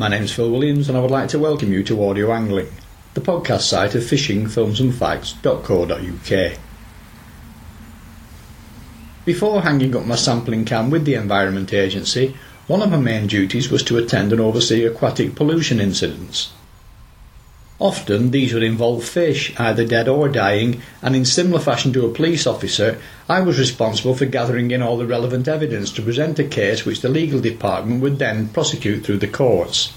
my name is Phil Williams and I would like to welcome you to Audio Angling, the podcast site of fishingfilmsandfacts.co.uk. Before hanging up my sampling cam with the Environment Agency, one of my main duties was to attend and oversee aquatic pollution incidents. Often these would involve fish, either dead or dying, and in similar fashion to a police officer, I was responsible for gathering in all the relevant evidence to present a case which the legal department would then prosecute through the courts.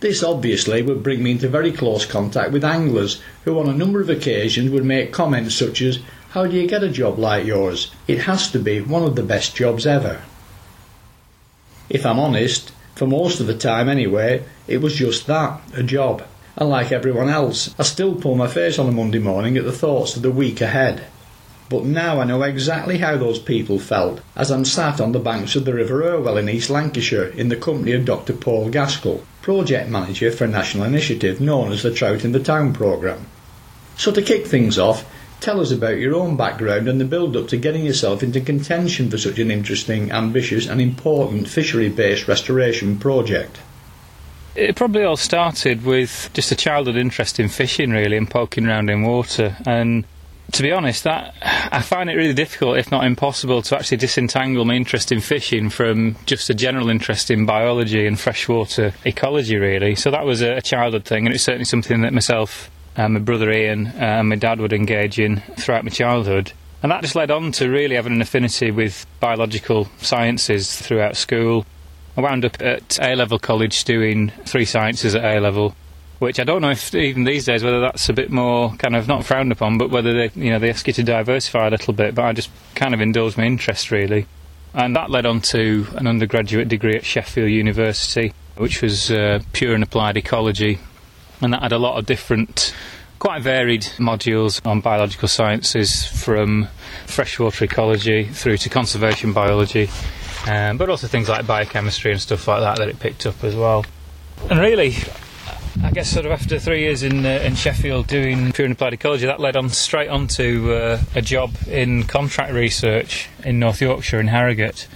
This obviously would bring me into very close contact with anglers who on a number of occasions would make comments such as, How do you get a job like yours? It has to be one of the best jobs ever. If I'm honest, for most of the time anyway, it was just that, a job. And like everyone else, I still pull my face on a Monday morning at the thoughts of the week ahead. But now I know exactly how those people felt as I'm sat on the banks of the River Irwell in East Lancashire in the company of Dr Paul Gaskell, Project Manager for a national initiative known as the Trout in the Town programme. So to kick things off, Tell us about your own background and the build up to getting yourself into contention for such an interesting, ambitious, and important fishery based restoration project. It probably all started with just a childhood interest in fishing, really, and poking around in water. And to be honest, that I find it really difficult, if not impossible, to actually disentangle my interest in fishing from just a general interest in biology and freshwater ecology, really. So that was a childhood thing, and it's certainly something that myself and my brother Ian uh, and my dad would engage in throughout my childhood. And that just led on to really having an affinity with biological sciences throughout school. I wound up at A level college doing three sciences at A level, which I don't know if even these days whether that's a bit more kind of not frowned upon, but whether they you know they ask you to diversify a little bit. But I just kind of indulged my interest really, and that led on to an undergraduate degree at Sheffield University, which was uh, pure and applied ecology and that had a lot of different quite varied modules on biological sciences from freshwater ecology through to conservation biology, um, but also things like biochemistry and stuff like that that it picked up as well. And really, I guess sort of after three years in uh, in Sheffield doing pure and applied ecology, that led on straight onto uh, a job in contract research in North Yorkshire in Harrogate,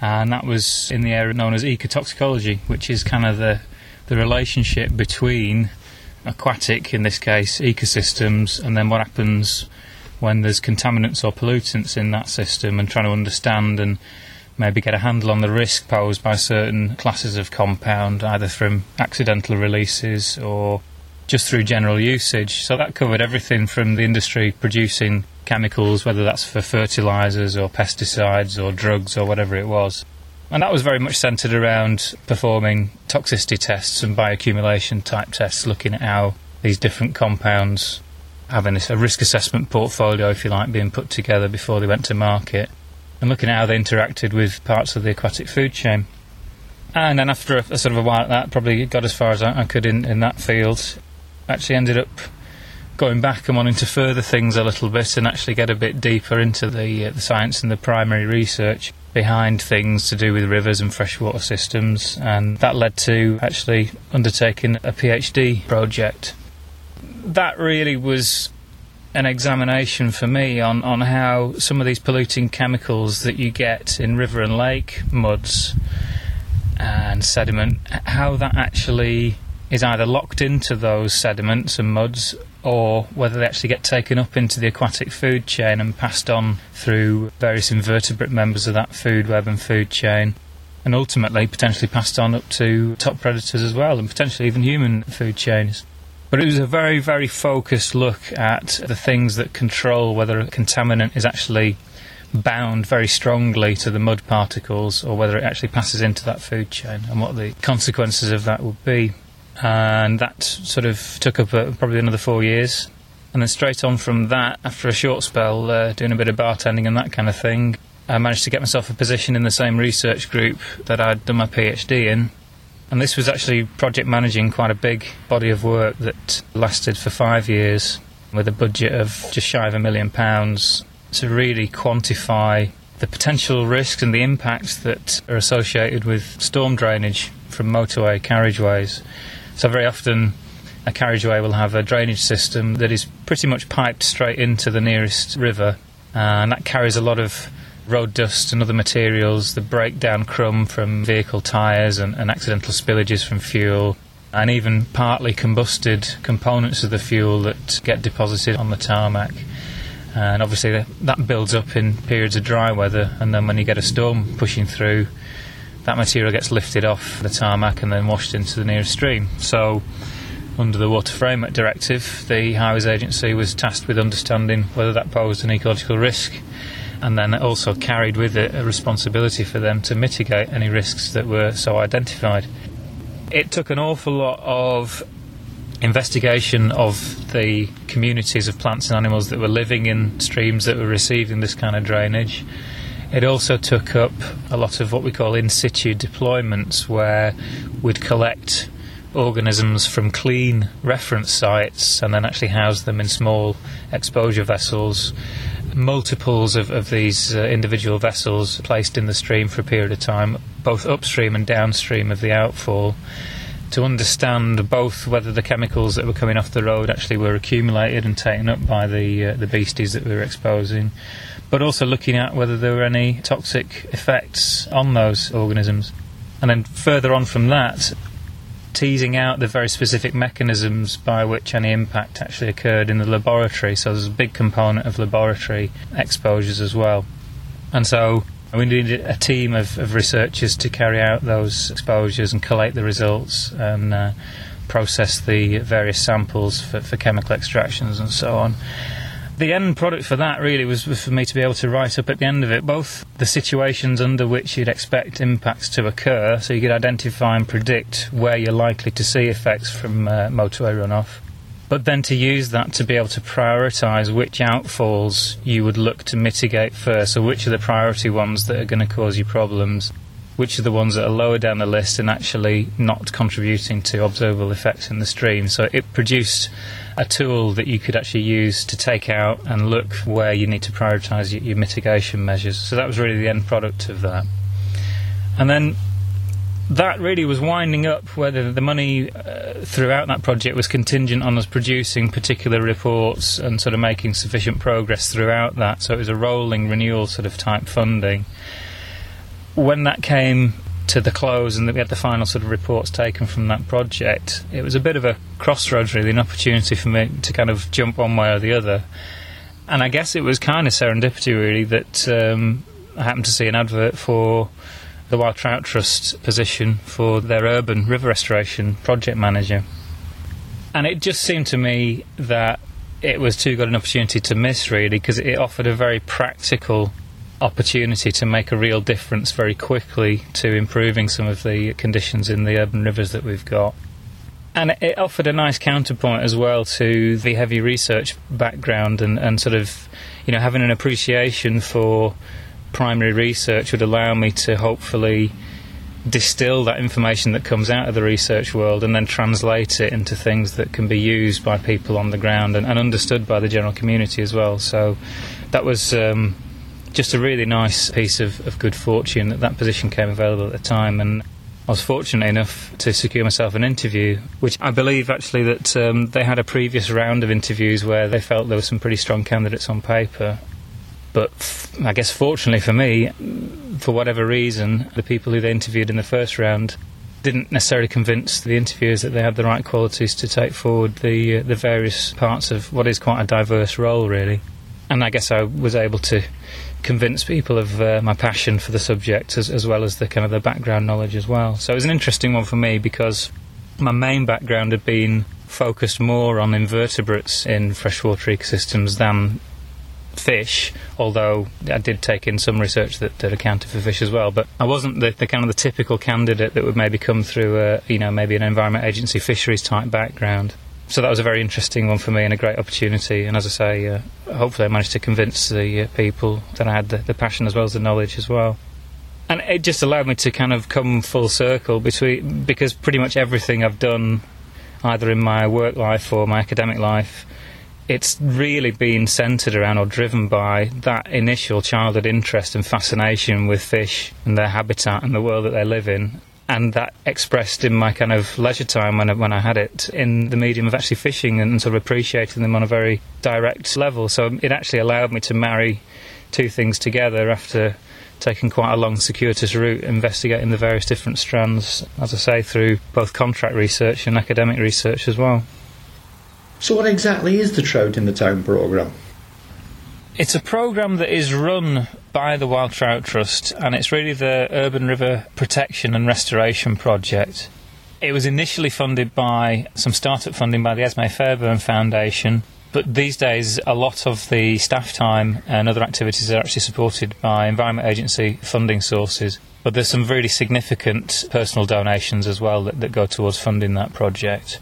and that was in the area known as ecotoxicology, which is kind of the the relationship between aquatic, in this case, ecosystems, and then what happens when there's contaminants or pollutants in that system, and trying to understand and maybe get a handle on the risk posed by certain classes of compound, either from accidental releases or just through general usage. So that covered everything from the industry producing chemicals, whether that's for fertilizers or pesticides or drugs or whatever it was, and that was very much centred around performing toxicity tests and bioaccumulation type tests, looking at how these different compounds having a risk assessment portfolio, if you like, being put together before they went to market, and looking at how they interacted with parts of the aquatic food chain. And then after a, a sort of a while at that, probably got as far as I, I could in, in that field. Actually ended up going back and wanting to further things a little bit and actually get a bit deeper into the, uh, the science and the primary research behind things to do with rivers and freshwater systems, and that led to actually undertaking a PhD project. That really was an examination for me on, on how some of these polluting chemicals that you get in river and lake muds and sediment, how that actually is either locked into those sediments and muds or whether they actually get taken up into the aquatic food chain and passed on through various invertebrate members of that food web and food chain, and ultimately potentially passed on up to top predators as well, and potentially even human food chains. But it was a very, very focused look at the things that control whether a contaminant is actually bound very strongly to the mud particles or whether it actually passes into that food chain and what the consequences of that would be and that sort of took up uh, probably another four years. And then straight on from that, after a short spell uh, doing a bit of bartending and that kind of thing, I managed to get myself a position in the same research group that I'd done my PhD in. And this was actually project managing quite a big body of work that lasted for five years with a budget of just shy of a million pounds to really quantify the potential risks and the impacts that are associated with storm drainage from motorway carriageways. So very often a carriageway will have a drainage system that is pretty much piped straight into the nearest river, uh, and that carries a lot of road dust and other materials, the breakdown crumb from vehicle tyres and, and accidental spillages from fuel, and even partly combusted components of the fuel that get deposited on the tarmac. And obviously, that builds up in periods of dry weather, and then when you get a storm pushing through, that material gets lifted off the tarmac and then washed into the nearest stream. So, under the Water Framework Directive, the Highways Agency was tasked with understanding whether that posed an ecological risk and then also carried with it a responsibility for them to mitigate any risks that were so identified. It took an awful lot of investigation of the communities of plants and animals that were living in streams that were receiving this kind of drainage. It also took up a lot of what we call in situ deployments, where we'd collect organisms from clean reference sites and then actually house them in small exposure vessels multiples of, of these uh, individual vessels placed in the stream for a period of time, both upstream and downstream of the outfall, to understand both whether the chemicals that were coming off the road actually were accumulated and taken up by the uh, the beasties that we were exposing, but also looking at whether there were any toxic effects on those organisms. And then further on from that, teasing out the very specific mechanisms by which any impact actually occurred in the laboratory. So there's a big component of laboratory exposures as well. And so we needed a team of, of researchers to carry out those exposures and collate the results and uh, process the various samples for, for chemical extractions and so on the end product for that really was, for me to be able to write up at the end of it both the situations under which you'd expect impacts to occur, so you could identify and predict where you're likely to see effects from uh, motorway runoff, but then to use that to be able to prioritise which outfalls you would look to mitigate first, or which are the priority ones that are going to cause you problems. Which are the ones that are lower down the list and actually not contributing to observable effects in the stream? So it produced a tool that you could actually use to take out and look where you need to prioritise your, your mitigation measures. So that was really the end product of that. And then that really was winding up whether the money uh, throughout that project was contingent on us producing particular reports and sort of making sufficient progress throughout that. So it was a rolling renewal sort of type funding. When that came to the close and that we had the final sort of reports taken from that project, it was a bit of a crossroads, really, an opportunity for me to kind of jump one way or the other. And I guess it was kind of serendipity, really, that um, I happened to see an advert for the Wild Trout Trust position for their urban river restoration project manager. And it just seemed to me that it was too good an opportunity to miss, really, because it offered a very practical opportunity to make a real difference very quickly to improving some of the conditions in the urban rivers that we've got. And it offered a nice counterpoint as well to the heavy research background and, and sort of, you know, having an appreciation for primary research would allow me to hopefully distill that information that comes out of the research world and then translate it into things that can be used by people on the ground and, and understood by the general community as well. So that was um, just a really nice piece of, of good fortune that that position came available at the time. And I was fortunate enough to secure myself an interview, which I believe actually that um, they had a previous round of interviews where they felt there were some pretty strong candidates on paper. But f- I guess fortunately for me, for whatever reason, the people who they interviewed in the first round didn't necessarily convince the interviewers that they had the right qualities to take forward the uh, the various parts of what is quite a diverse role, really. And I guess I was able to convince people of uh, my passion for the subject as, as well as the kind of the background knowledge as well. So it was an interesting one for me because my main background had been focused more on invertebrates in freshwater ecosystems than fish, although I did take in some research that, that accounted for fish as well. But I wasn't the, the kind of the typical candidate that would maybe come through, a, you know, maybe an environment agency fisheries type background so that was a very interesting one for me and a great opportunity. And as I say, uh, hopefully I managed to convince the uh, people that I had the, the, passion as well as the knowledge as well. And it just allowed me to kind of come full circle between because pretty much everything I've done, either in my work life or my academic life, it's really been centred around or driven by that initial childhood interest and fascination with fish and their habitat and the world that they live in and that expressed in my kind of leisure time when I, when I had it in the medium of actually fishing and sort of appreciating them on a very direct level. So it actually allowed me to marry two things together after taking quite a long, circuitous route, investigating the various different strands, as I say, through both contract research and academic research as well. So, what exactly is the Trout in the Town programme? It's a programme that is run by the Wild Trout Trust, and it's really the Urban River Protection and Restoration Project. It was initially funded by some startup funding by the Esme Fairbairn Foundation, but these days, a lot of the staff time and other activities are actually supported by Environment Agency funding sources. But there's some really significant personal donations as well that, that go towards funding that project.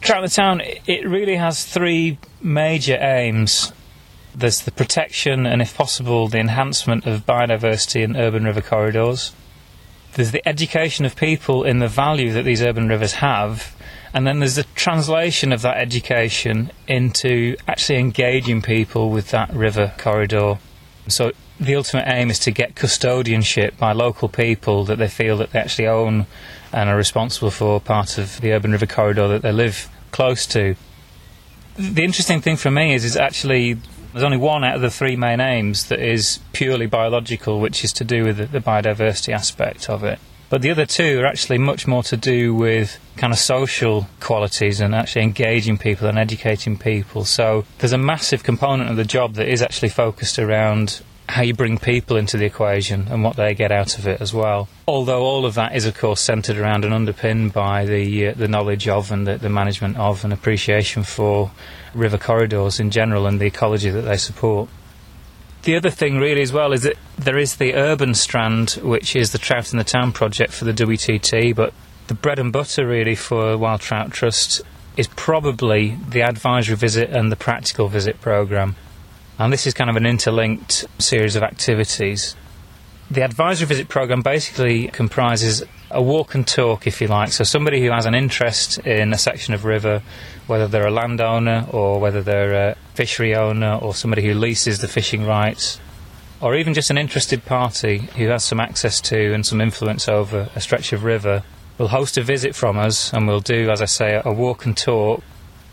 Trout the Town, it really has three major aims. There's the protection and, if possible, the enhancement of biodiversity in urban river corridors. There's the education of people in the value that these urban rivers have and then there's the translation of that education into actually engaging people with that river corridor. So the ultimate aim is to get custodianship by local people that they feel that they actually own and are responsible for part of the urban river corridor that they live close to. The interesting thing for me is, is actually there's only one out of the three main aims that is purely biological, which is to do with the, the biodiversity aspect of it. But the other two are actually much more to do with kind of social qualities and actually engaging people and educating people. So there's a massive component of the job that is actually focused around how you bring people into the equation and what they get out of it as well. Although all of that is, of course, centred around and underpinned by the uh, the knowledge of and the, the, management of and appreciation for river corridors in general and the ecology that they support. The other thing, really, as well, is that there is the urban strand, which is the Trout in the Town project for the WTT, but the bread and butter, really, for Wild Trout Trust is probably the advisory visit and the practical visit programme. And this is kind of an interlinked series of activities. The advisory visit program basically comprises a walk and talk, if you like. So, somebody who has an interest in a section of river, whether they're a landowner or whether they're a fishery owner or somebody who leases the fishing rights, or even just an interested party who has some access to and some influence over a stretch of river, will host a visit from us and we'll do, as I say, a walk and talk,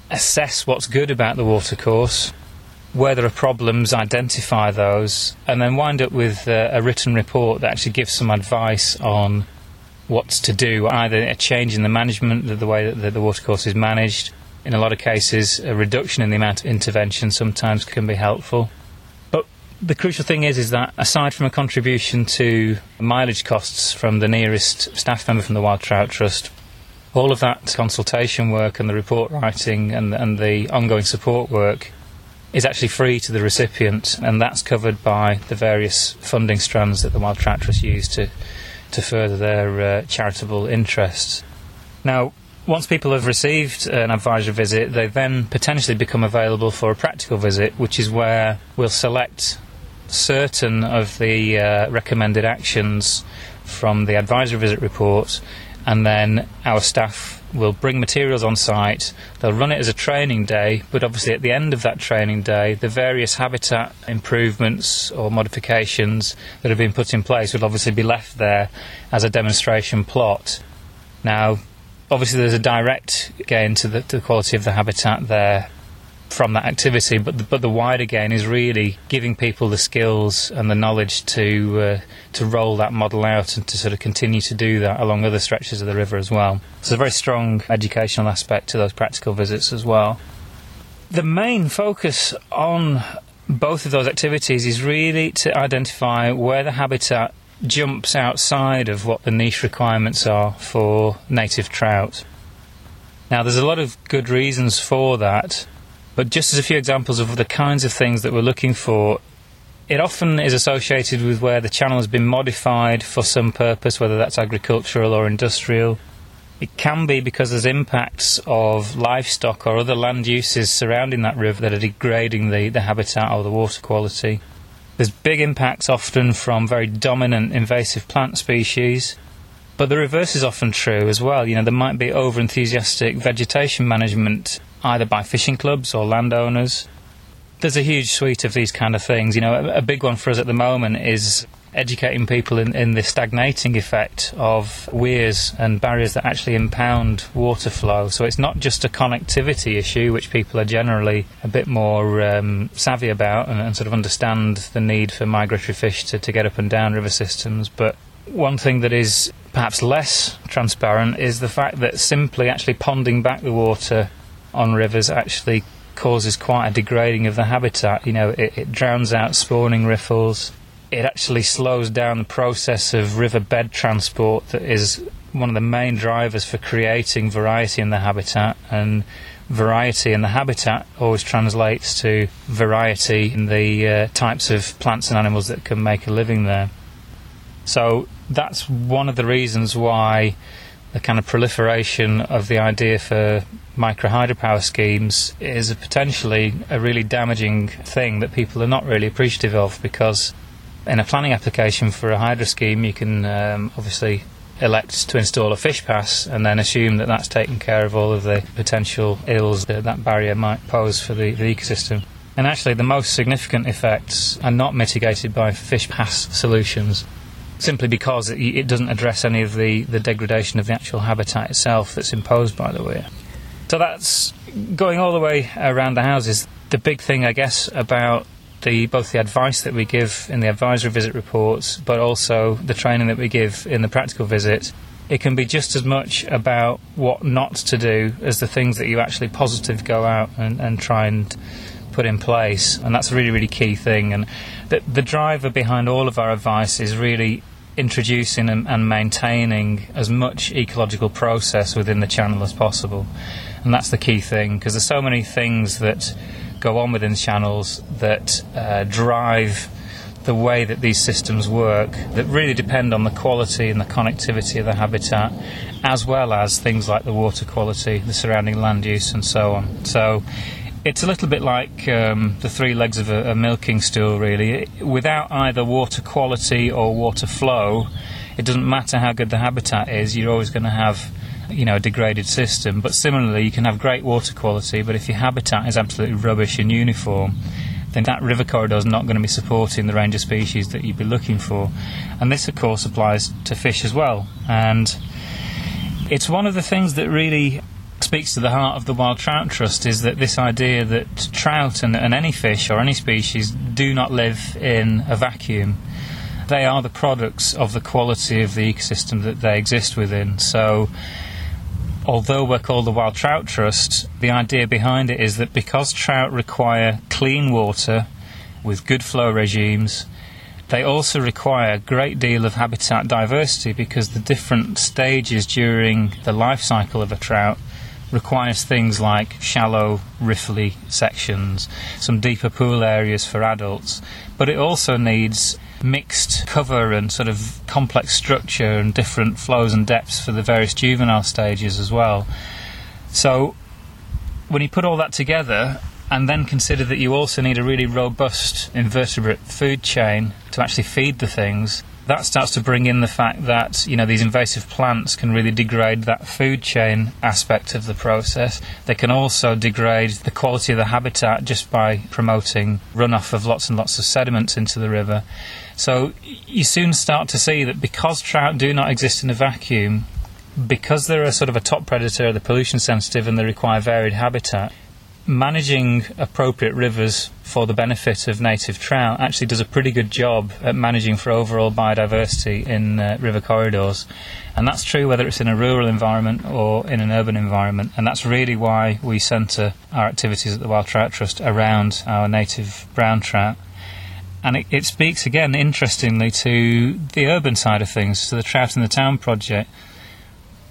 assess what's good about the watercourse, where there are problems, identify those, and then wind up with uh, a written report that actually gives some advice on what's to do, either a change in the management, the way that the watercourse is managed. In a lot of cases, a reduction in the amount of intervention sometimes can be helpful. But the crucial thing is, is that aside from a contribution to mileage costs from the nearest staff member from the Wild Trout Trust, all of that consultation work and the report writing and, and the ongoing support work is actually free to the recipient, and that's covered by the various funding strands that the Wild Trout Trust use to, to further their uh, charitable interests. Now, once people have received an advisory visit, they then potentially become available for a practical visit, which is where we'll select certain of the uh, recommended actions from the advisory visit report, and then our staff will bring materials on site, they'll run it as a training day, but obviously at the end of that training day, the various habitat improvements or modifications that have been put in place will obviously be left there as a demonstration plot. Now, obviously, there's a direct gain to the, to the quality of the habitat there from that activity. But the, but the wider gain is really giving people the skills and the knowledge to uh, to roll that model out and to sort of continue to do that along other stretches of the river as well. So a very strong educational aspect to those practical visits as well. The main focus on both of those activities is really to identify where the habitat jumps outside of what the niche requirements are for native trout. Now, there's a lot of good reasons for that. But just as a few examples of the kinds of things that we're looking for, it often is associated with where the channel has been modified for some purpose, whether that's agricultural or industrial. It can be because there's impacts of livestock or other land uses surrounding that river that are degrading the, the habitat or the water quality. There's big impacts often from very dominant invasive plant species, but the reverse is often true as well. You know, there might be over enthusiastic vegetation management either by fishing clubs or landowners. There's a huge suite of these kind of things. You know, a, a big one for us at the moment is educating people in, in the stagnating effect of weirs and barriers that actually impound water flow. So it's not just a connectivity issue, which people are generally a bit more um, savvy about and, and, sort of understand the need for migratory fish to, to get up and down river systems, but one thing that is perhaps less transparent is the fact that simply actually ponding back the water on rivers actually causes quite a degrading of the habitat. You know, it, it drowns out spawning riffles. It actually slows down the process of river bed transport that is one of the main drivers for creating variety in the habitat and variety in the habitat always translates to variety in the uh, types of plants and animals that can make a living there. So that's one of the reasons why the kind of proliferation of the idea for micro hydropower schemes is a potentially a really damaging thing that people are not really appreciative of because in a planning application for a hydro scheme you can um, obviously elect to install a fish pass and then assume that that's taken care of all of the potential ills that that barrier might pose for the, the ecosystem. And actually, the most significant effects are not mitigated by fish pass solutions simply because it, it, doesn't address any of the, the degradation of the actual habitat itself that's imposed by the weir. So that's going all the way around the houses. The big thing, I guess, about the both the advice that we give in the advisory visit reports, but also the training that we give in the practical visit, it can be just as much about what not to do as the things that you actually positive go out and, and try and put in place. And that's a really, really key thing. And the, the driver behind all of our advice is really introducing and, and, maintaining as much ecological process within the channel as possible. And that's the key thing because there's so many things that go on within channels that uh, drive the way that these systems work that really depend on the quality and the connectivity of the habitat as well as things like the water quality, the surrounding land use and so on. So it's a little bit like um, the three legs of a, a, milking stool, really. Without either water quality or water flow, it doesn't matter how good the habitat is, you're always going to have you know, a degraded system. But similarly, you can have great water quality, but if your habitat is absolutely rubbish and uniform, then that river corridor is not going to be supporting the range of species that you'd be looking for. And this, of course, applies to fish as well. And it's one of the things that really speaks to the heart of the Wild Trout Trust is that this idea that trout and, and any fish or any species do not live in a vacuum. They are the products of the quality of the ecosystem that they exist within. So, although we're called the Wild Trout Trust, the idea behind it is that because trout require clean water with good flow regimes, they also require a great deal of habitat diversity because the different stages during the life cycle of a trout requires things like shallow, riffly sections, some deeper pool areas for adults, but it also needs mixed cover and sort of complex structure and different flows and depths for the various juvenile stages as well. So, when you put all that together, and then consider that you also need a really robust invertebrate food chain to actually feed the things, that starts to bring in the fact that you know these invasive plants can really degrade that food chain aspect of the process. They can also degrade the quality of the habitat just by promoting runoff of lots and lots of sediments into the river. So you soon start to see that because trout do not exist in a vacuum, because they're a sort of a top predator, they're pollution sensitive, and they require varied habitat managing appropriate rivers for the benefit of native trout actually does a pretty good job at managing for overall biodiversity in uh, river corridors. And that's true whether it's in a rural environment or in an urban environment. And that's really why we centre our activities at the Wild Trout Trust around our native brown trout. And it, it speaks again, interestingly, to the urban side of things, to the Trout in the Town project.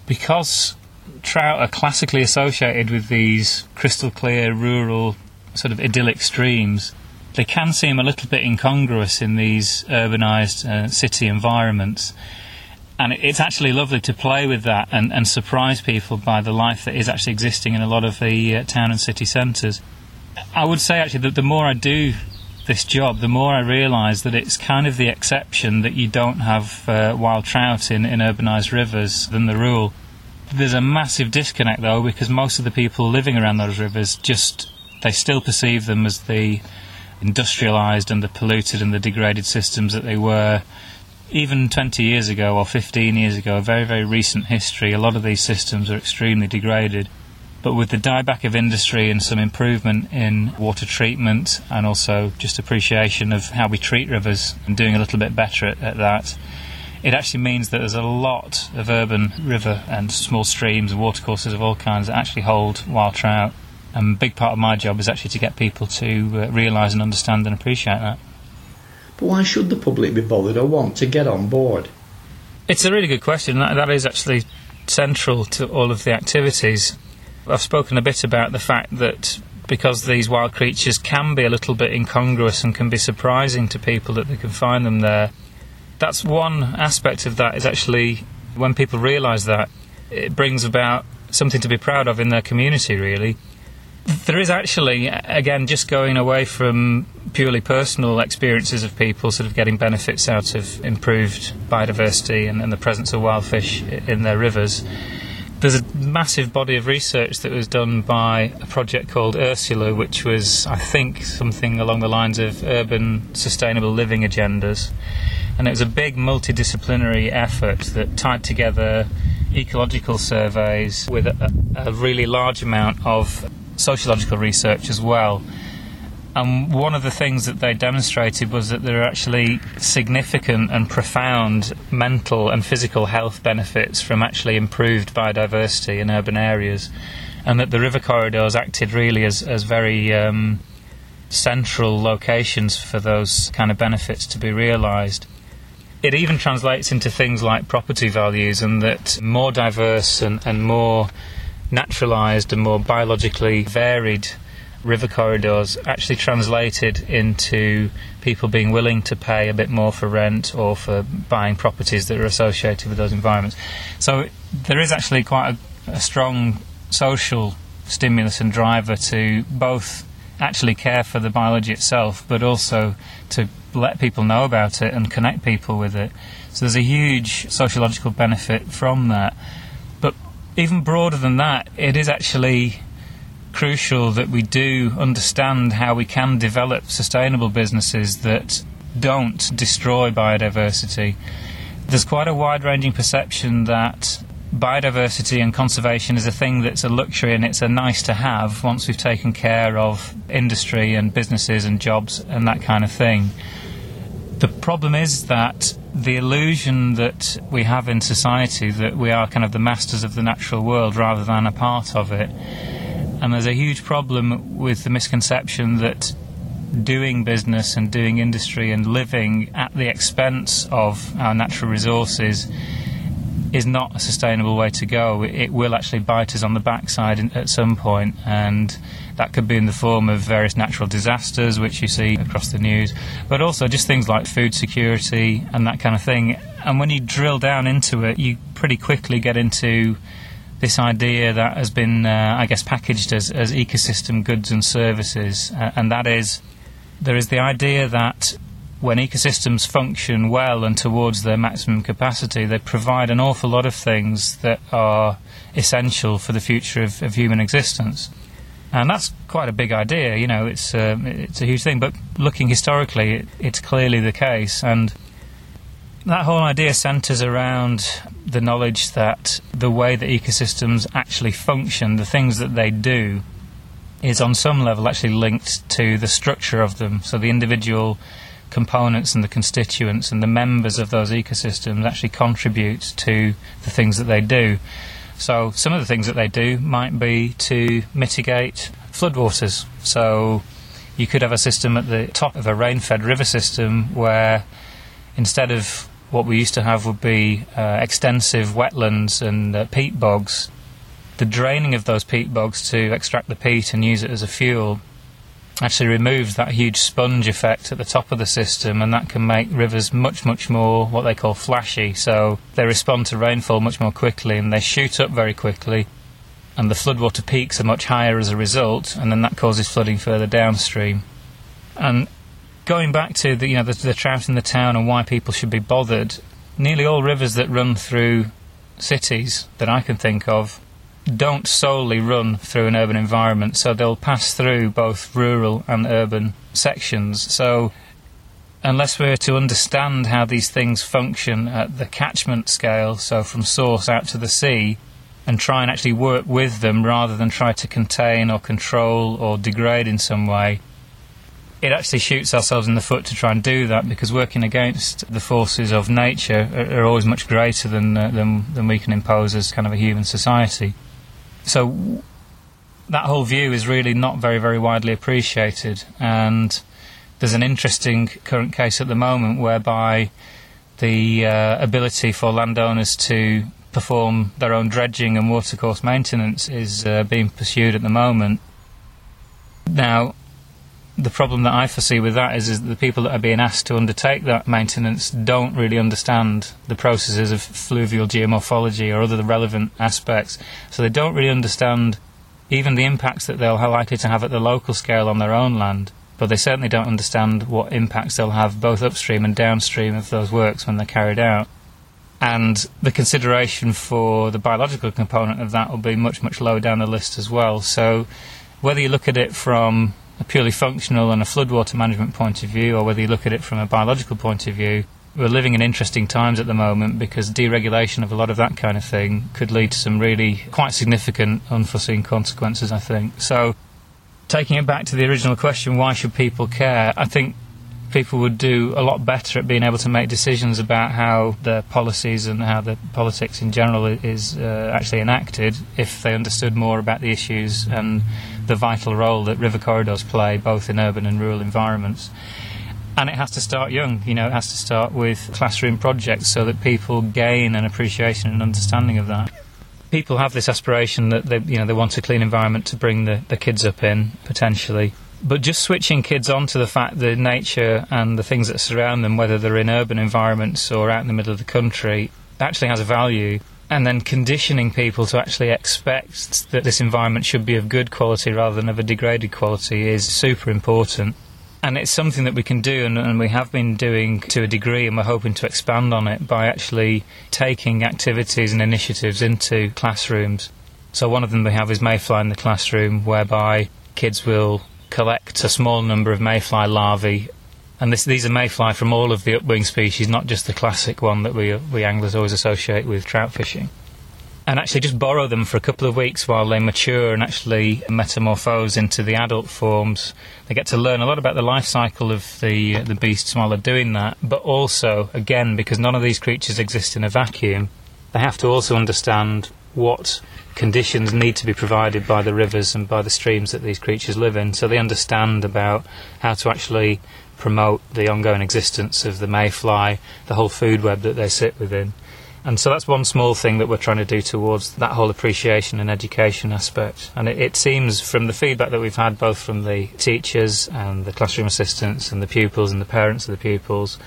Because trout are classically associated with these crystal clear, rural, sort of idyllic streams. They can seem a little bit incongruous in these urbanised uh, city environments. And it's actually lovely to play with that and, and, surprise people by the life that is actually existing in a lot of the uh, town and city centres. I would say actually that the more I do this job, the more I realise that it's kind of the exception that you don't have uh, wild trout in, in urbanised rivers than the rule. There's a massive disconnect though because most of the people living around those rivers just they still perceive them as the industrialized and the polluted and the degraded systems that they were even 20 years ago or 15 years ago, a very, very recent history, a lot of these systems are extremely degraded. But with the dieback of industry and some improvement in water treatment and also just appreciation of how we treat rivers and doing a little bit better at, at that, it actually means that there's a lot of urban river and small streams and watercourses of all kinds that actually hold wild trout. And a big part of my job is actually to get people to uh, realise and understand and appreciate that. But why should the public be bothered or want to get on board? It's a really good question. That, that is actually central to all of the activities. I've spoken a bit about the fact that because these wild creatures can be a little bit incongruous and can be surprising to people that they can find them there. That's one aspect of that is actually when people realise that, it brings about something to be proud of in their community, really. There is actually, again, just going away from purely personal experiences of people sort of getting benefits out of improved biodiversity and, and the presence of wild fish in their rivers. There's a massive body of research that was done by a project called Ursula, which was, I think, something along the lines of urban sustainable living agendas. And it was a big multidisciplinary effort that tied together ecological surveys with a, a really large amount of sociological research as well. And one of the things that they demonstrated was that there are actually significant and profound mental and physical health benefits from actually improved biodiversity in urban areas, and that the river corridors acted really as, as very um, central locations for those kind of benefits to be realised. It even translates into things like property values, and that more diverse and, and more naturalised and more biologically varied river corridors actually translated into people being willing to pay a bit more for rent or for buying properties that are associated with those environments. So there is actually quite a, a strong social stimulus and driver to both actually care for the biology itself, but also to let people know about it and connect people with it. So there's a huge sociological benefit from that But even broader than that, it is actually crucial that we do understand how we can develop sustainable businesses that don't destroy biodiversity. There's quite a wide ranging perception that biodiversity and conservation is a thing that's a luxury and it's a nice to have once we've taken care of industry and businesses and jobs and that kind of thing. The problem is that the illusion that we have in society that we are kind of the masters of the natural world rather than a part of it. And there's a huge problem with the misconception that doing business and doing industry and living at the expense of our natural resources is not a sustainable way to go. It will actually bite us on the backside at some point, and that could be in the form of various natural disasters, which you see across the news, but also just things like food security and that kind of thing. And when you drill down into it, you pretty quickly get into this idea that has been, uh, I guess, packaged as, as ecosystem goods and services, uh, and that is there is the idea that when ecosystems function well and towards their maximum capacity, they provide an awful lot of things that are essential for the future of, of human existence and that's quite a big idea. You know, it's uh, it's a huge thing. But looking historically, it, it's clearly the case, and that whole idea centres around the knowledge that the way that ecosystems actually function, the things that they do, is on some level actually linked to the structure of them. So the individual components and the constituents and the members of those ecosystems actually contribute to the things that they do. So some of the things that they do might be to mitigate floodwaters. So you could have a system at the top of a rain-fed river system where instead of what we used to have would be uh, extensive wetlands and uh, peat bogs, the draining of those peat bogs to extract the peat and use it as a fuel actually removes that huge sponge effect at the top of the system, and that can make rivers much, much more what they call flashy. So they respond to rainfall much more quickly and they shoot up very quickly, and the floodwater peaks are much higher as a result, and then that causes flooding further downstream. And going back to the, you know, the, the trout in the town and why people should be bothered, nearly all rivers that run through cities that I can think of don't solely run through an urban environment, so they'll pass through both rural and urban sections. So unless we're to understand how these things function at the catchment scale, so from source out to the sea, and try and actually work with them rather than try to contain or control or degrade in some way, it actually shoots ourselves in the foot to try and do that because working against the forces of nature are, are always much greater than, uh, than, than we can impose as kind of a human society. So that whole view is really not very, very widely appreciated. And there's an interesting current case at the moment whereby the uh, ability for landowners to perform their own dredging and watercourse maintenance is uh, being pursued at the moment. Now, the problem that I foresee with that is, is the people that are being asked to undertake that maintenance don't really understand the processes of fluvial geomorphology or other relevant aspects. So they don't really understand even the impacts that they'll likely to have at the local scale on their own land. But they certainly don't understand what impacts they'll have both upstream and downstream of those works when they're carried out. And the consideration for the biological component of that will be much, much lower down the list as well. So whether you look at it from a purely functional and a floodwater management point of view, or whether you look at it from a biological point of view, we're living in interesting times at the moment because deregulation of a lot of that kind of thing could lead to some really quite significant unforeseen consequences, I think. So, taking it back to the original question, why should people care? I think people would do a lot better at being able to make decisions about how the policies and how the politics in general is uh, actually enacted if they understood more about the issues and the vital role that river corridors play both in urban and rural environments. And it has to start young, you know, it has to start with classroom projects so that people gain an appreciation and understanding of that. People have this aspiration that they, you know, they want a clean environment to bring the, the kids up in, potentially. But just switching kids on to the fact that nature and the things that surround them, whether they're in urban environments or out in the middle of the country, actually has a value and then conditioning people to actually expect that this environment should be of good quality rather than of a degraded quality is super important. And it's something that we can do, and, and, we have been doing to a degree, and we're hoping to expand on it by actually taking activities and initiatives into classrooms. So, one of them we have is Mayfly in the classroom, whereby kids will collect a small number of mayfly larvae and this, these are mayfly from all of the upwing species, not just the classic one that we, we anglers always associate with trout fishing. And actually just borrow them for a couple of weeks while they mature and actually metamorphose into the adult forms. They get to learn a lot about the life cycle of the, the beasts while they're doing that, but also, again, because none of these creatures exist in a vacuum, they have to also understand what conditions need to be provided by the rivers and by the streams that these creatures live in. So they understand about how to actually promote the ongoing existence of the mayfly, the whole food web that they sit within. And so that's one small thing that we're trying to do towards that whole appreciation and education aspect. And it, it, seems from the feedback that we've had, both from the teachers and the classroom assistants and the pupils and the parents of the pupils,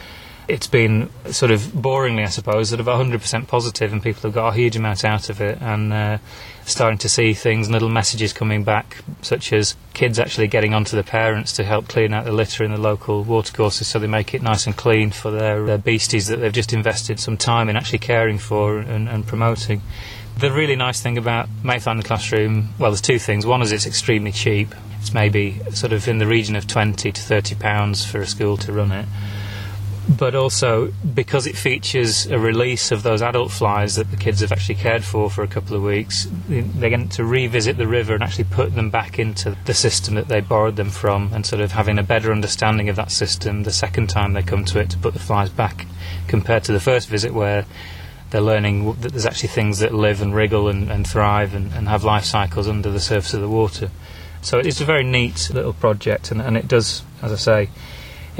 it's been sort of boringly, I suppose, sort of 100% positive, and people have got a huge amount out of it, and uh, starting to see things, little messages coming back, such as kids actually getting onto the parents to help clean out the litter in the local watercourses, so they make it nice and clean for their, their beasties that they've just invested some time in actually caring for and, and promoting. The really nice thing about the classroom, well, there's two things. One is it's extremely cheap. It's maybe sort of in the region of 20 to 30 pounds for a school to run it but also because it features a release of those adult flies that the kids have actually cared for for a couple of weeks, they get to revisit the river and actually put them back into the system that they borrowed them from, and sort of having a better understanding of that system the second time they come to it to put the flies back, compared to the first visit where they're learning that there's actually things that live and wriggle and, and thrive and, and, have life cycles under the surface of the water. So it's a very neat little project, and, and it does, as I say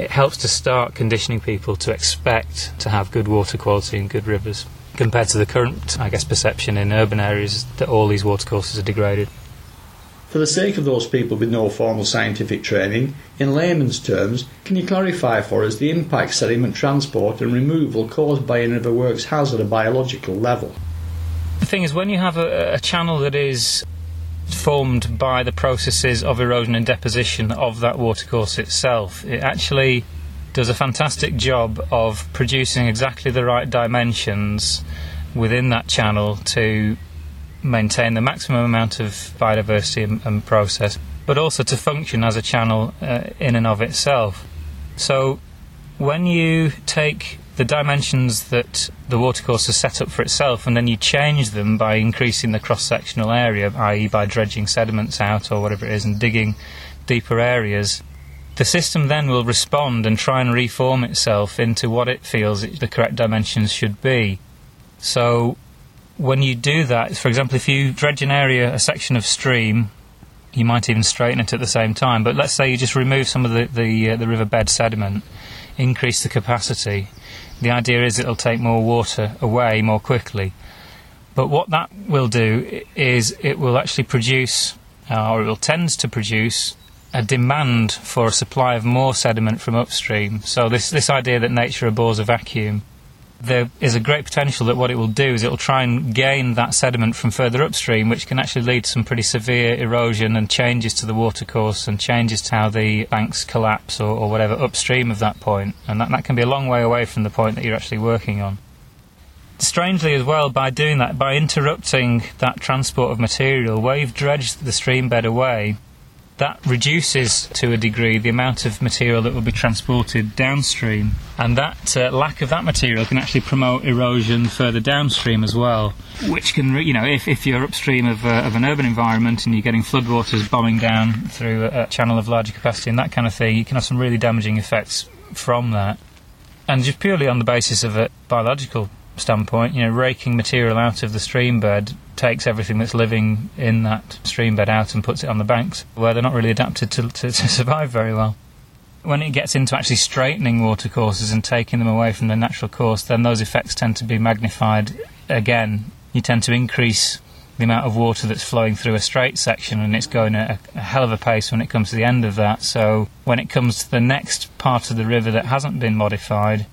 it helps to start conditioning people to expect to have good water quality and good rivers compared to the current, I guess, perception in urban areas that all these watercourses are degraded. For the sake of those people with no formal scientific training, in layman's terms, can you clarify for us the impact sediment transport and removal caused by in river works has at a biological level? The thing is, when you have a, a channel that is formed by the processes of erosion and deposition of that watercourse itself. It actually does a fantastic job of producing exactly the right dimensions within that channel to maintain the maximum amount of biodiversity and, and process, but also to function as a channel uh, in and of itself. So when you take the dimensions that the watercourse has set up for itself and then you change them by increasing the cross sectional area, i.e., by dredging sediments out or whatever it is and digging deeper areas, the system then will respond and try and reform itself into what it feels the correct dimensions should be. So, when you do that, for example, if you dredge an area, a section of stream, you might even straighten it at the same time. But let's say you just remove some of the the, uh, the riverbed sediment, increase the capacity, the idea is it'll take more water away more quickly. But what that will do is it will actually produce, or it will tend to produce, a demand for a supply of more sediment from upstream. So this this idea that nature abhors a vacuum there is a great potential that what it will do is it will try and gain that sediment from further upstream, which can actually lead to some pretty severe erosion and changes to the watercourse and changes to how the banks collapse or, or whatever upstream of that point. And that, that can be a long way away from the point that you're actually working on. Strangely, as well, by doing that, by interrupting that transport of material, where you've dredged the stream bed away, that reduces to a degree the amount of material that will be transported downstream, and that uh, lack of that material can actually promote erosion further downstream as well, which can, you know, if, if you're upstream of, uh, of an urban environment and you're getting floodwaters bombing down through a, a channel of larger capacity and that kind of thing, you can have some really damaging effects from that. And just purely on the basis of a biological standpoint, you know, raking material out of the stream bed takes everything that's living in that stream bed out and puts it on the banks, where they're not really adapted to, to, to survive very well. When it gets into actually straightening watercourses and taking them away from their natural course, then those effects tend to be magnified again. You tend to increase the amount of water that's flowing through a straight section, and it's going at a, a, hell of a pace when it comes to the end of that. So, when it comes to the next part of the river that hasn't been modified,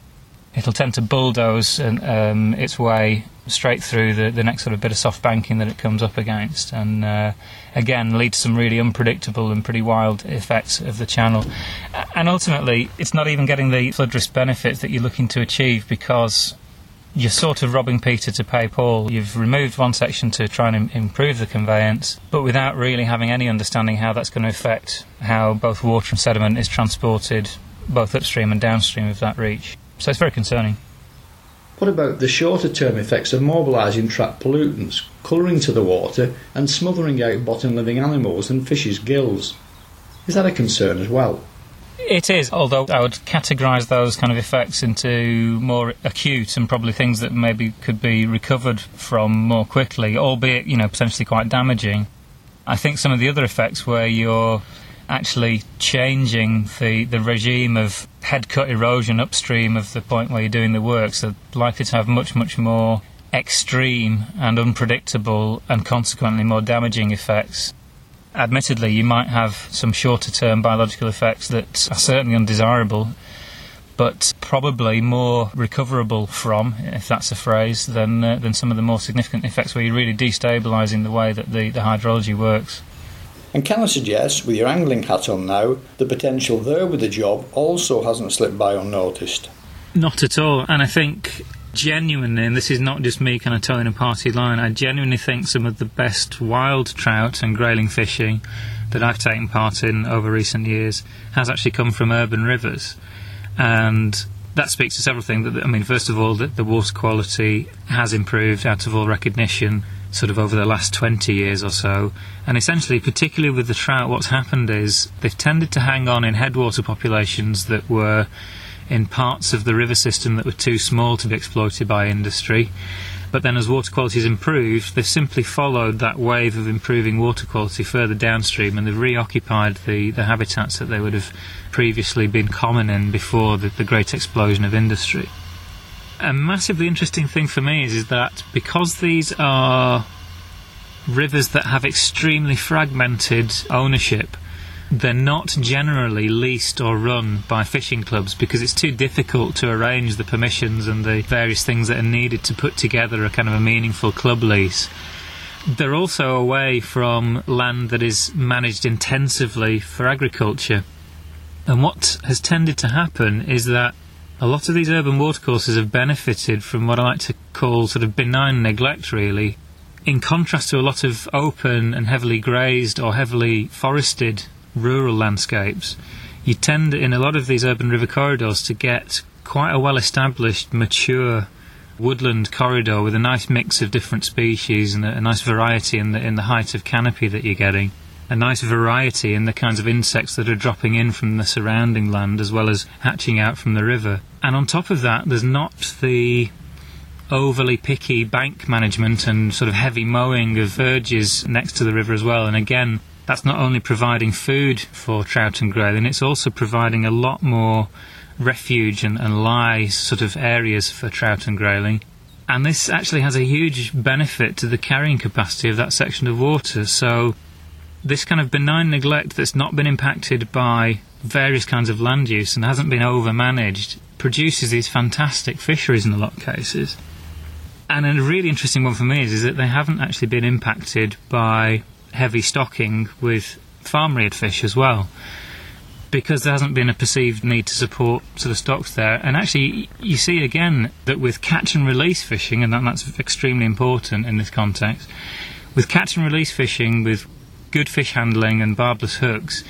it'll tend to bulldoze and, um, its way straight through the, the next sort of bit of soft banking that it comes up against, and uh, again lead to some really unpredictable and pretty wild effects of the channel. And ultimately, it's not even getting the flood risk benefits that you're looking to achieve because you're sort of robbing Peter to pay Paul. You've removed one section to try and Im- improve the conveyance, but without really having any understanding how that's going to affect how both water and sediment is transported both upstream and downstream of that reach. So it's very concerning. What about the shorter term effects of mobilising trapped pollutants, colouring to the water and smothering out bottom living animals and fish's gills? Is that a concern as well? It is, although I would categorise those kind of effects into more acute and probably things that maybe could be recovered from more quickly, albeit, you know, potentially quite damaging. I think some of the other effects where you're actually changing the, the regime of head cut erosion upstream of the point where you're doing the work. So likely to have much, much more extreme and unpredictable and consequently more damaging effects. Admittedly, you might have some shorter term biological effects that are certainly undesirable, but probably more recoverable from, if that's a phrase, than, uh, than some of the more significant effects where you're really destabilising the way that the, the hydrology works. And can I suggest, with your angling hat on now, the potential there with the job also hasn't slipped by unnoticed? Not at all. And I think genuinely, and this is not just me kind of toeing a party line, I genuinely think some of the best wild trout and grayling fishing that I've taken part in over recent years has actually come from urban rivers. And that speaks to several things. I mean, first of all, that the water quality has improved out of all recognition sort of over the last 20 years or so. And essentially, particularly with the trout, what's happened is they've tended to hang on in headwater populations that were in parts of the river system that were too small to be exploited by industry. But then, as water quality has improved, they've simply followed that wave of improving water quality further downstream and they've reoccupied the, the habitats that they would have previously been common in before the, the great explosion of industry a massively interesting thing for me is, is that because these are rivers that have extremely fragmented ownership, they're not generally leased or run by fishing clubs because it's too difficult to arrange the permissions and the various things that are needed to put together a kind of a meaningful club lease. They're also away from land that is managed intensively for agriculture. And what has tended to happen is that a lot of these urban watercourses have benefited from what I like to call sort of benign neglect, really, in contrast to a lot of open and heavily grazed or heavily forested rural landscapes. you tend in a lot of these urban river corridors to get quite a well established, mature woodland corridor with a nice mix of different species and a, a nice variety in the in the height of canopy that you're getting a nice variety in the kinds of insects that are dropping in from the surrounding land as well as hatching out from the river. And on top of that, there's not the overly picky bank management and sort of heavy mowing of verges next to the river as well. And again, that's not only providing food for trout and grayling, it's also providing a lot more refuge and, and lie sort of areas for trout and grayling. And this actually has a huge benefit to the carrying capacity of that section of water. So this kind of benign neglect that's not been impacted by various kinds of land use and hasn't been overmanaged produces these fantastic fisheries in a lot of cases. And a really interesting one for me is, is that they haven't actually been impacted by heavy stocking with farm reared fish as well. Because there hasn't been a perceived need to support sort of stocks there. And actually, you see again that with catch and release fishing, and that, that's extremely important in this context, with catch and release fishing, with good fish handling and barbless hooks,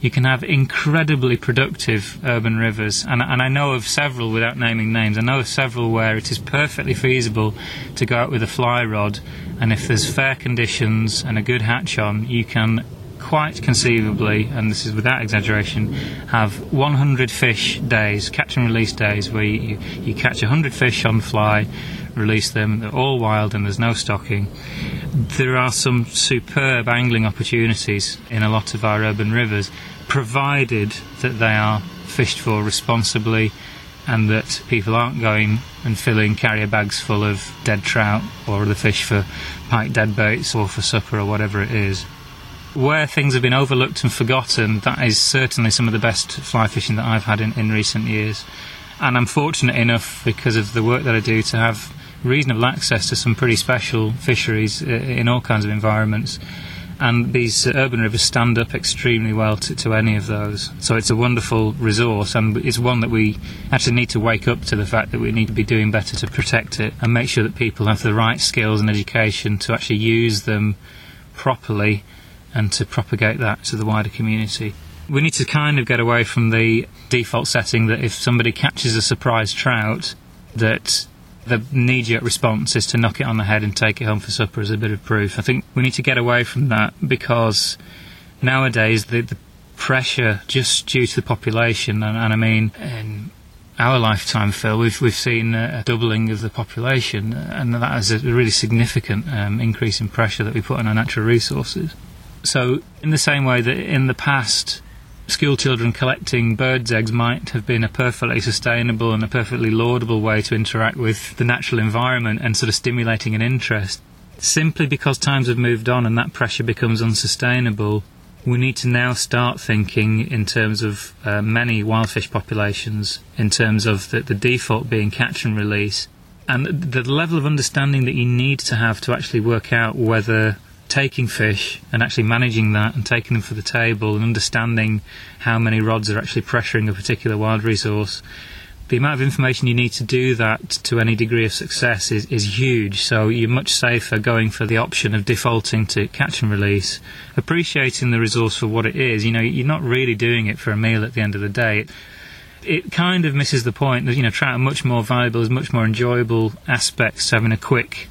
you can have incredibly productive urban rivers. And, and, I know of several, without naming names, I know of several where it is perfectly feasible to go out with a fly rod, and if there's fair conditions and a good hatch on, you can quite conceivably, and this is without exaggeration, have 100 fish days, catch and release days, where you, you catch 100 fish on fly, release them, they're all wild and there's no stocking. There are some superb angling opportunities in a lot of our urban rivers, provided that they are fished for responsibly and that people aren't going and filling carrier bags full of dead trout or other fish for pike dead baits or for supper or whatever it is where things have been overlooked and forgotten, that is certainly some of the best fly fishing that I've had in, in recent years. And I'm fortunate enough, because of the work that I do, to have reasonable access to some pretty special fisheries uh, in all kinds of environments. And these uh, urban rivers stand up extremely well to, to any of those. So it's a wonderful resource, and it's one that we actually need to wake up to the fact that we need to be doing better to protect it and make sure that people have the right skills and education to actually use them properly and to propagate that to the wider community. We need to kind of get away from the default setting that if somebody catches a surprise trout, that the knee-jerk response is to knock it on the head and take it home for supper as a bit of proof. I think we need to get away from that because nowadays the, the pressure just due to the population, and, and I mean in our lifetime, Phil, we've we've seen a, doubling of the population, and that is a really significant um, increase in pressure that we put on our natural resources. So, in the same way that in the past, school children collecting birds' eggs might have been a perfectly sustainable and a perfectly laudable way to interact with the natural environment and sort of stimulating an interest. Simply because times have moved on and that pressure becomes unsustainable, we need to now start thinking in terms of uh, many wild fish populations, in terms of the, the default being catch and release, and the level of understanding that you need to have to actually work out whether taking fish and actually managing that and taking them for the table and understanding how many rods are actually pressuring a particular wild resource, the amount of information you need to do that to any degree of success is, is huge. So you're much safer going for the option of defaulting to catch and release, appreciating the resource for what it is. You know, you're not really doing it for a meal at the end of the day. It, kind of misses the point that you know trout are much more valuable, there's much more enjoyable aspects having a quick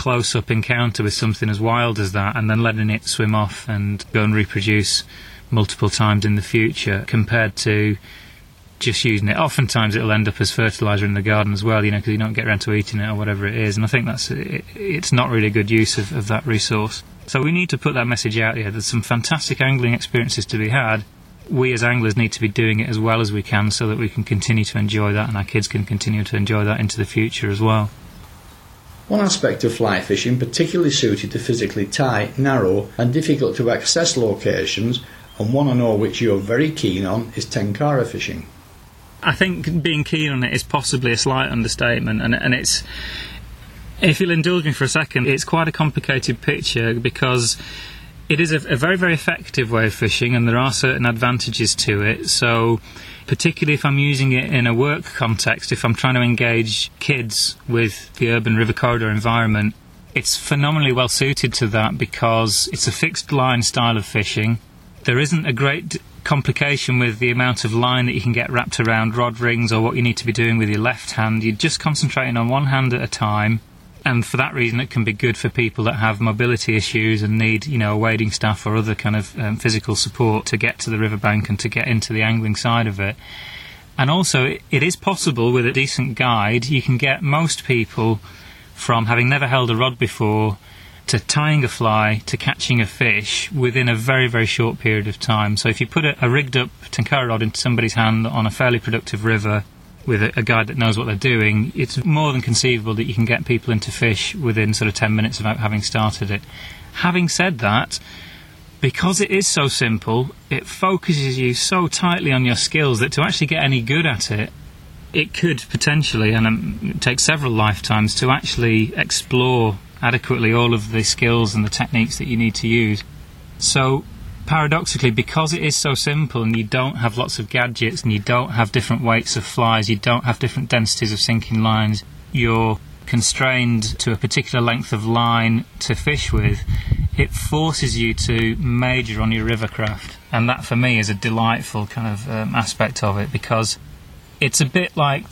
close up encounter with something as wild as that and then letting it swim off and go and reproduce multiple times in the future compared to just using it. Oftentimes it'll end up as fertilizer in the garden as well, you know, because you don't get around to eating it or whatever it is. And I think that's it, it's not really a good use of, of that resource. So we need to put that message out here. There's some fantastic angling experiences to be had. We as anglers need to be doing it as well as we can so that we can continue to enjoy that and our kids can continue to enjoy that into the future as well. One aspect of fly fishing particularly suited to physically tight, narrow, and difficult to access locations, and one I know which you're very keen on, is tenkara fishing. I think being keen on it is possibly a slight understatement, and, and it's. If you'll indulge me for a second, it's quite a complicated picture because it is a, a, very, very effective way of fishing, and there are certain advantages to it. So, particularly if I'm using it in a work context, if I'm trying to engage kids with the urban river corridor environment, it's phenomenally well suited to that because it's a fixed line style of fishing. There isn't a great complication with the amount of line that you can get wrapped around rod rings or what you need to be doing with your left hand. You're just concentrating on one hand at a time. And for that reason, it can be good for people that have mobility issues and need, you know, wading staff or other kind of um, physical support to get to the riverbank and to get into the angling side of it. And also, it is possible with a decent guide, you can get most people from having never held a rod before to tying a fly to catching a fish within a very, very short period of time. So if you put a, a rigged up tenkara rod into somebody's hand on a fairly productive river with a, a, guide that knows what they're doing, it's more than conceivable that you can get people into fish within sort of 10 minutes of having started it. Having said that, because it is so simple, it focuses you so tightly on your skills that to actually get any good at it, it could potentially, and um, take several lifetimes to actually explore adequately all of the skills and the techniques that you need to use. So, paradoxically, because it is so simple and you don't have lots of gadgets and you don't have different weights of flies, you don't have different densities of sinking lines, you're constrained to a particular length of line to fish with, it forces you to major on your river craft. And that for me is a delightful kind of um, aspect of it because it's a bit like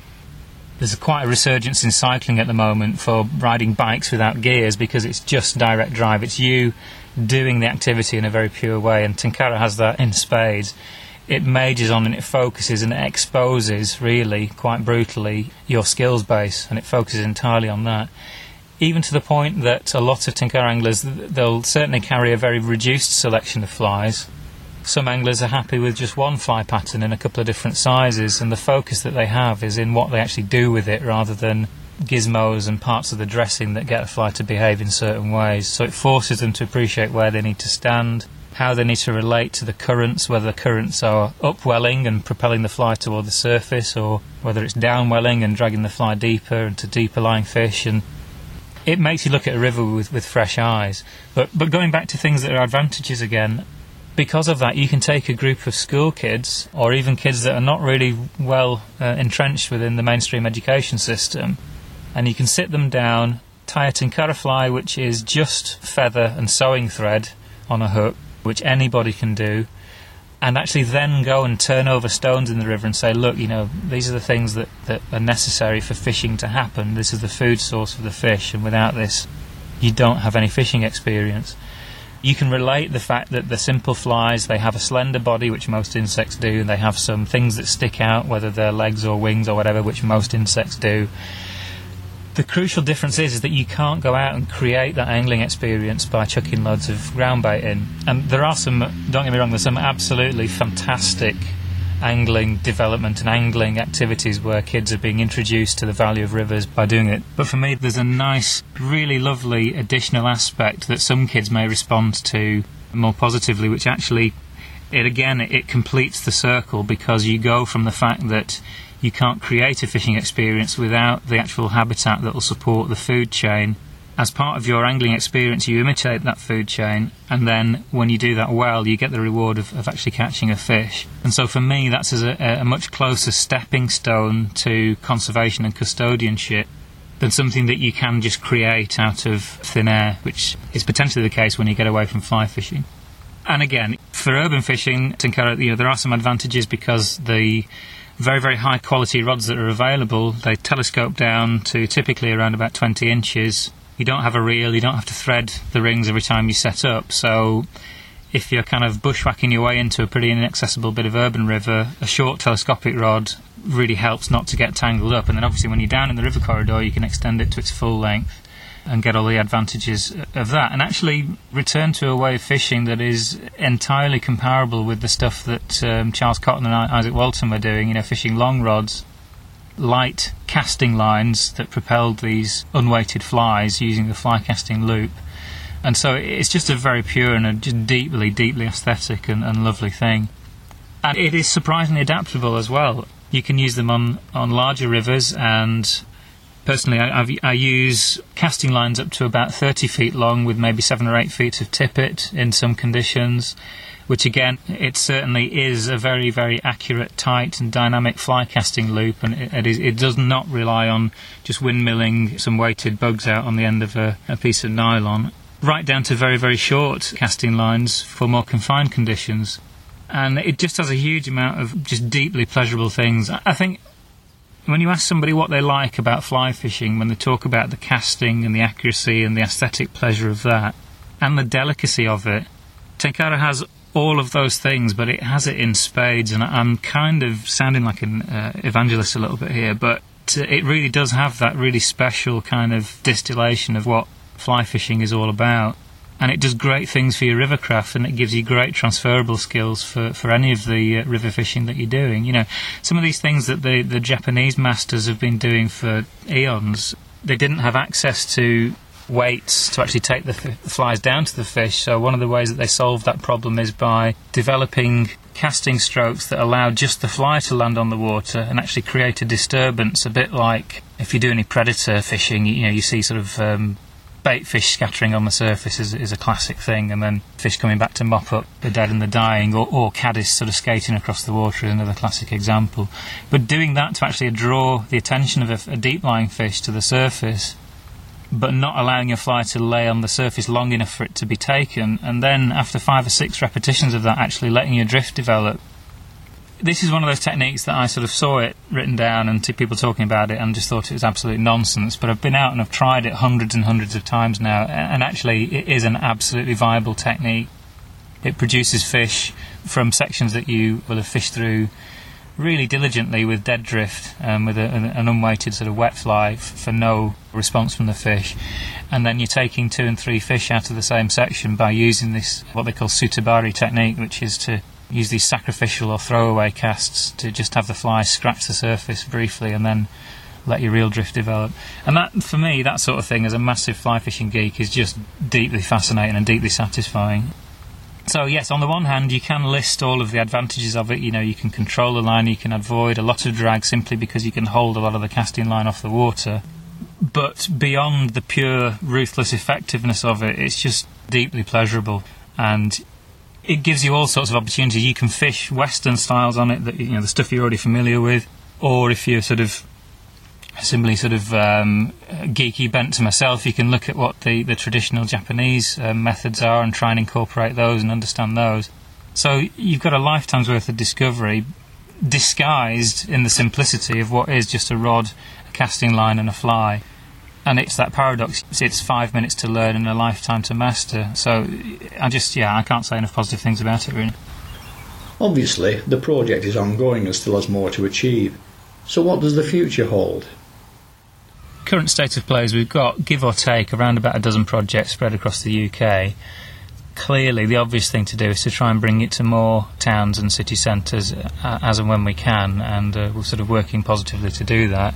there's quite a resurgence in cycling at the moment for riding bikes without gears because it's just direct drive. It's you doing the activity in a very pure way, and Tenkara has that in spades. It majors on and it focuses and it exposes, really, quite brutally, your skills base, and it focuses entirely on that. Even to the point that a lot of Tenkara anglers, they'll certainly carry a very reduced selection of flies, some anglers are happy with just one fly pattern in a couple of different sizes, and the focus that they have is in what they actually do with it rather than gizmos and parts of the dressing that get a fly to behave in certain ways. So it forces them to appreciate where they need to stand, how they need to relate to the currents, whether the currents are upwelling and propelling the fly toward the surface, or whether it's downwelling and dragging the fly deeper into deeper lying fish. And it makes you look at a river with, with fresh eyes. But but going back to things that are advantages again, because of that, you can take a group of school kids or even kids that are not really well uh, entrenched within the mainstream education system, and you can sit them down, tie a tenkara fly, which is just feather and sewing thread on a hook, which anybody can do, and actually then go and turn over stones in the river and say, look, you know, these are the things that, that are necessary for fishing to happen. This is the food source for the fish, and without this, you don't have any fishing experience. You can relate the fact that the simple flies, they have a slender body, which most insects do, and they have some things that stick out, whether they're legs or wings or whatever, which most insects do. The crucial difference is, is that you can't go out and create that angling experience by chucking loads of ground bait in. And there are some, don't get me wrong, there's some absolutely fantastic angling development and angling activities where kids are being introduced to the value of rivers by doing it. But for me, there's a nice, really lovely additional aspect that some kids may respond to more positively, which actually, it again, it completes the circle because you go from the fact that you can't create a fishing experience without the actual habitat that will support the food chain as part of your angling experience, you imitate that food chain, and then when you do that well, you get the reward of, of actually catching a fish. And so for me, that's a, a much closer stepping stone to conservation and custodianship than something that you can just create out of thin air, which is potentially the case when you get away from fly fishing. And again, for urban fishing, you know, there are some advantages because the very, very high quality rods that are available, they telescope down to typically around about 20 inches you don't have a reel, you don't have to thread the rings every time you set up. So if you're kind of bushwhacking your way into a pretty inaccessible bit of urban river, a short telescopic rod really helps not to get tangled up. And then obviously when you're down in the river corridor, you can extend it to its full length and get all the advantages of that. And actually return to a way of fishing that is entirely comparable with the stuff that um, Charles Cotton and Izaak Walton were doing, you know, fishing long rods light casting lines that propelled these unweighted flies using the fly casting loop. And so it's just a very pure and a just deeply, deeply aesthetic and, and lovely thing. And it is surprisingly adaptable as well. You can use them on, on larger rivers, and personally, I, I've, I use casting lines up to about 30 feet long with maybe 7 or 8 feet of tippet in some conditions which again, it certainly is a very, very accurate, tight, and dynamic fly casting loop, and it, it, is, it does not rely on just windmilling some weighted bugs out on the end of a, a piece of nylon, right down to very, very short casting lines for more confined conditions. and it just has a huge amount of just deeply pleasurable things. I think when you ask somebody what they like about fly fishing, when they talk about the casting and the accuracy and the aesthetic pleasure of that, and the delicacy of it, Tenkara has all of those things, but it has it in spades. And I'm kind of sounding like an uh, evangelist a little bit here, but it really does have that really special kind of distillation of what fly fishing is all about and it does great things for your rivercraft and it gives you great transferable skills for, for any of the uh, river fishing that you're doing. You know, some of these things that the, the Japanese masters have been doing for eons, they didn't have access to weights to actually take the, f- the flies down to the fish. So one of the ways that they solved that problem is by developing casting strokes that allow just the fly to land on the water and actually create a disturbance, a bit like if you do any predator fishing, you, know, you see sort of um, bait fish scattering on the surface is, is a classic thing, and then fish coming back to mop up the dead and the dying, or, or caddis sort of skating across the water is another classic example. But doing that to actually draw the attention of a, a deep lying fish to the surface, but not allowing your fly to lay on the surface long enough for it to be taken, and then after five or six repetitions of that, actually letting your drift develop this is one of those techniques that I sort of saw it written down and people talking about it and just thought it was absolute nonsense. But I've been out and I've tried it hundreds and hundreds of times now, and actually it is an absolutely viable technique. It produces fish from sections that you will have fished through really diligently with dead drift, um, with a, an unweighted sort of wet fly f- for no response from the fish. And then you're taking two and three fish out of the same section by using this, what they call sutebari technique, which is to use these sacrificial or throwaway casts to just have the fly scratch the surface briefly and then let your reel drift develop. And that, for me, that sort of thing as a massive fly fishing geek is just deeply fascinating and deeply satisfying. So yes, on the one hand, you can list all of the advantages of it. You know, you can control the line, you can avoid a lot of drag simply because you can hold a lot of the casting line off the water. But beyond the pure ruthless effectiveness of it, it's just deeply pleasurable. And it gives you all sorts of opportunities. You can fish Western styles on it, that you know the stuff you're already familiar with, or if you're sort of simply sort of um, geeky bent to myself, you can look at what the, the traditional Japanese uh, methods are and try and incorporate those and understand those. So you've got a lifetime's worth of discovery disguised in the simplicity of what is just a rod, a casting line, and a fly and it's that paradox. It's five minutes to learn and a lifetime to master. So I just, yeah, I can't say enough positive things about it, really. Obviously, the project is ongoing and still has more to achieve. So, what does the future hold? Current state of play is we've got, give or take, around about a dozen projects spread across the UK. Clearly, the obvious thing to do is to try and bring it to more towns and city centres uh, as and when we can, and uh, we're sort of working positively to do that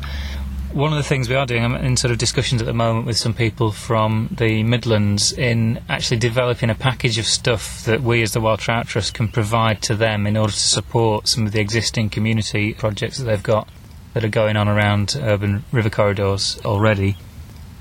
one of the things we are doing, I'm in sort of discussions at the moment with some people from the Midlands in actually developing a package of stuff that we as the Wild Trout Trust can provide to them in order to support some of the existing community projects that they've got that are going on around urban river corridors already.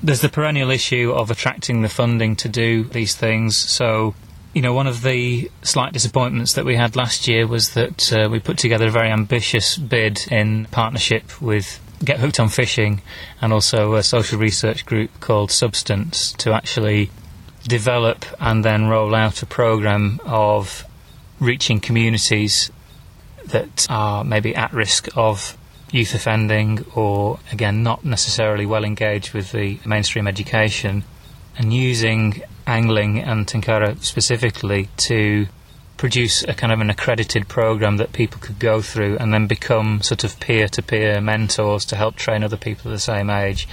There's the perennial issue of attracting the funding to do these things, so you know, one of the slight disappointments that we had last year was that uh, we put together a very ambitious bid in partnership with Get Hooked on Fishing and also a social research group called Substance to actually develop and then roll out a program of reaching communities that are maybe at risk of youth offending or again not necessarily well engaged with the mainstream education and using angling and Tenkara specifically to produce a kind of an accredited program that people could go through and then become sort of peer to peer mentors to help train other people of the same age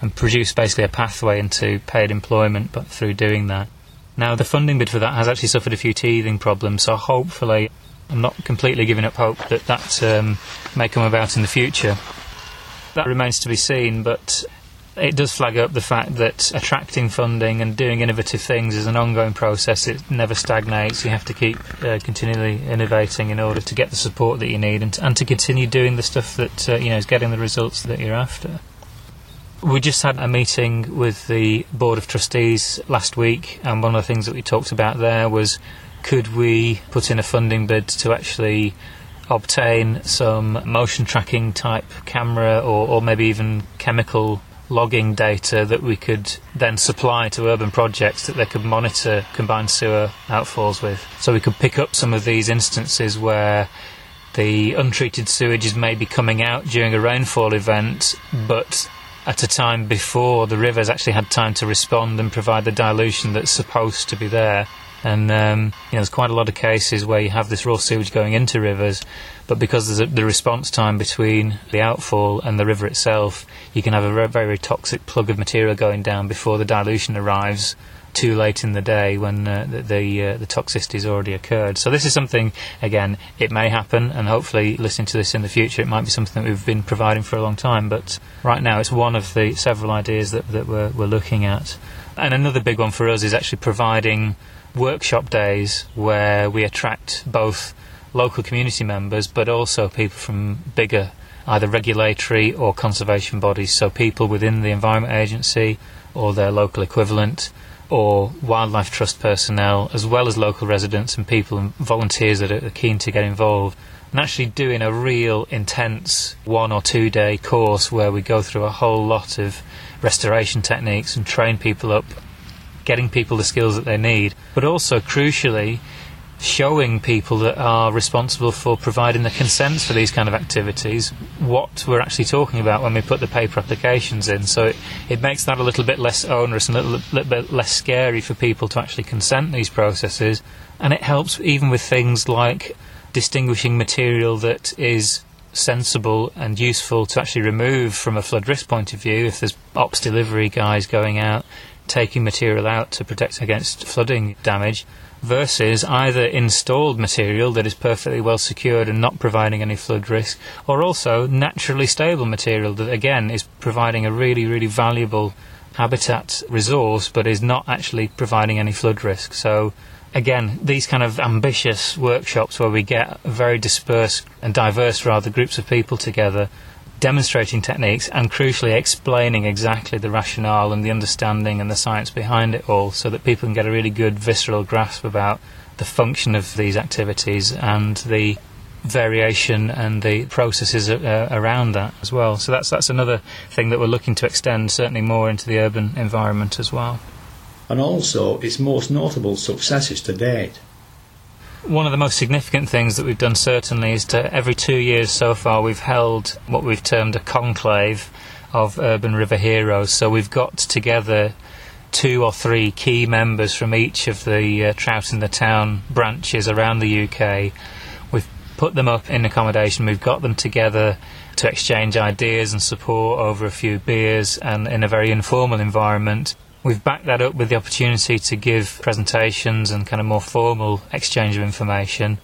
and produce basically a pathway into paid employment but through doing that. Now, the funding bid for that has actually suffered a few teething problems, so hopefully, I'm not completely giving up hope that that um, may come about in the future. That remains to be seen, but it does flag up the fact that attracting funding and doing innovative things is an ongoing process. It never stagnates. You have to keep uh, continually innovating in order to get the support that you need and to, and to continue doing the stuff that uh, you know is getting the results that you're after. We just had a meeting with the board of trustees last week, and one of the things that we talked about there was could we put in a funding bid to actually obtain some motion tracking type camera or, or maybe even chemical logging data that we could then supply to urban projects that they could monitor combined sewer outfalls with. So we could pick up some of these instances where the untreated sewage is maybe coming out during a rainfall event, but at a time before the river's actually had time to respond and provide the dilution that's supposed to be there. And um, you know, there's quite a lot of cases where you have this raw sewage going into rivers, but because there's a, the response time between the outfall and the river itself, you can have a very, very toxic plug of material going down before the dilution arrives too late in the day when uh, the the, uh, the already occurred. So this is something again it may happen, and hopefully listening to this in the future, it might be something that we've been providing for a long time. But right now, it's one of the several ideas that that we're, we're looking at. And another big one for us is actually providing workshop days where we attract both local community members but also people from bigger either regulatory or conservation bodies, so people within the Environment Agency or their local equivalent, or wildlife trust personnel, as well as local residents and people and volunteers that are keen to get involved. And actually doing a real intense one or two day course where we go through a whole lot of restoration techniques and train people up, getting people the skills that they need, but also crucially showing people that are responsible for providing the consents for these kind of activities what we're actually talking about when we put the paper applications in. So it, it makes that a little bit less onerous and a little, little bit less scary for people to actually consent these processes. And it helps even with things like distinguishing material that is sensible and useful to actually remove from a flood risk point of view if there's ops delivery guys going out taking material out to protect against flooding damage versus either installed material that is perfectly well secured and not providing any flood risk, or also naturally stable material that again is providing a really, really valuable habitat resource but is not actually providing any flood risk. So again, these kind of ambitious workshops where we get very dispersed and diverse rather groups of people together demonstrating techniques and crucially explaining exactly the rationale and the understanding and the science behind it all so that people can get a really good visceral grasp about the function of these activities and the variation and the processes uh, around that as well. So that's that's another thing that we're looking to extend certainly more into the urban environment as well. And also its most notable successes to date one of the most significant things that we've done certainly is to every two years so far we've held what we've termed a conclave of urban river heroes. So we've got together two or three key members from each of the uh, Trout in the Town branches around the UK. We've put them up in accommodation, we've got them together to exchange ideas and support over a few beers and in a very informal environment. We've backed that up with the opportunity to give presentations and kind of more formal exchange of information.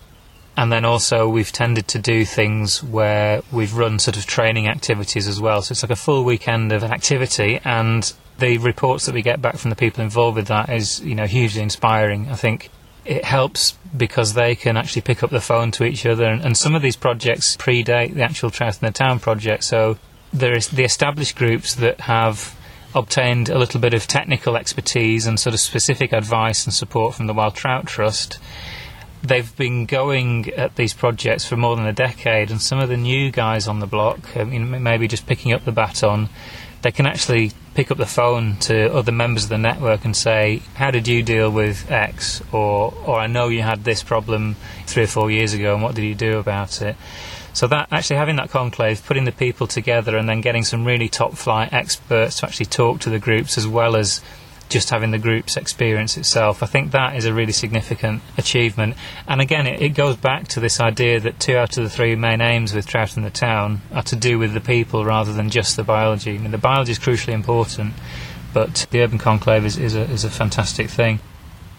And then also, we've tended to do things where we've run sort of training activities as well. So it's like a full weekend of activity, and the reports that we get back from the people involved with that is, you know, hugely inspiring. I think it helps because they can actually pick up the phone to each other, and, and some of these projects predate the actual Trout in the Town project. So there is the established groups that have obtained a little bit of technical expertise and sort of specific advice and support from the Wild Trout Trust. They've been going at these projects for more than a decade, and some of the new guys on the block, I mean, maybe just picking up the baton, they can actually pick up the phone to other members of the network and say, "How did you deal with X?" or "Or I know you had this problem three or four years ago, and what did you do about it?" So that actually having that conclave, putting the people together, and then getting some really top flight experts to actually talk to the groups as well as just having the group's experience itself. I think that is a really significant achievement. And again, it, it, goes back to this idea that two out of the three main aims with Trout in the Town are to do with the people rather than just the biology. I mean, the biology is crucially important, but the urban conclave is, is, a, is a fantastic thing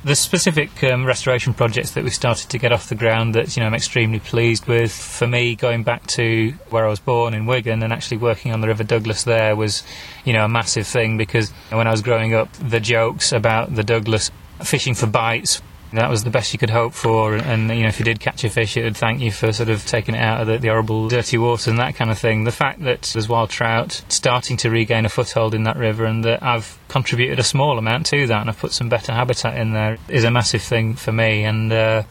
the specific um, restoration projects that we started to get off the ground that you know I'm extremely pleased with. For me, going back to where I was born in Wigan and actually working on the River Douglas there was, you know, a massive thing because when I was growing up, the jokes about the Douglas fishing for bites that was the best you could hope for. And, you know, if you did catch a fish, it would thank you for sort of taking it out of the, the, horrible, dirty water and that kind of thing. The fact that there's wild trout starting to regain a foothold in that river and that I've contributed a small amount to that and I've put some better habitat in there is a massive thing for me. And uh,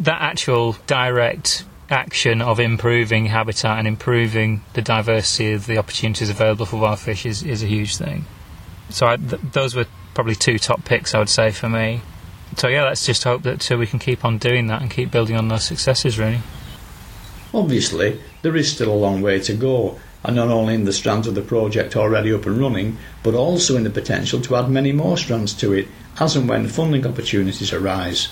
that actual direct action of improving habitat and improving the diversity of the opportunities available for wild fish is, is a huge thing. So I, th- those were probably two top picks, I would say, for me. So yeah, let's just hope that uh, we can keep on doing that and keep building on those successes, really. Obviously, there is still a long way to go, and not only in the strands of the project already up and running, but also in the potential to add many more strands to it as and when funding opportunities arise.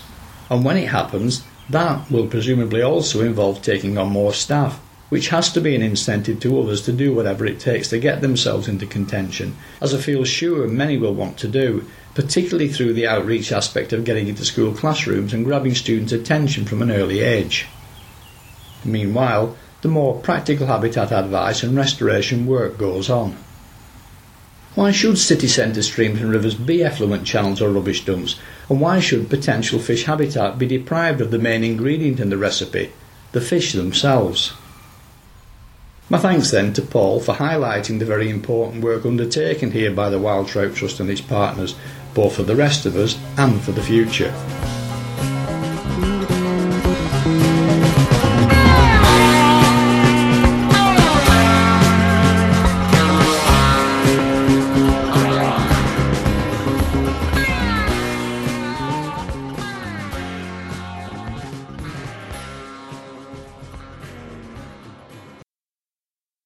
And when it happens, that will presumably also involve taking on more staff, which has to be an incentive to others to do whatever it takes to get themselves into contention, as I feel sure many will want to do, particularly through the outreach aspect of getting into school classrooms and grabbing students' attention from an early age. Meanwhile, the more practical habitat advice and restoration work goes on. Why should city centre streams and rivers be effluent channels or rubbish dumps? And why should potential fish habitat be deprived of the main ingredient in the recipe, the fish themselves? My thanks then to Paul for highlighting the very important work undertaken here by the Wild Trout Trust and its partners, both for the rest of us and for the future.